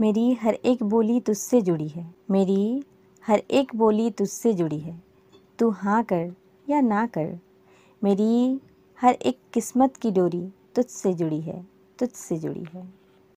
मेरी हर एक बोली तुझसे जुड़ी है। मेरी हर एक बोली तुझसे जुड़ी है। तू हाँ कर या ना कर, मेरी हर एक किस्मत की डोरी तुझसे जुड़ी है, तुझसे जुड़ी है।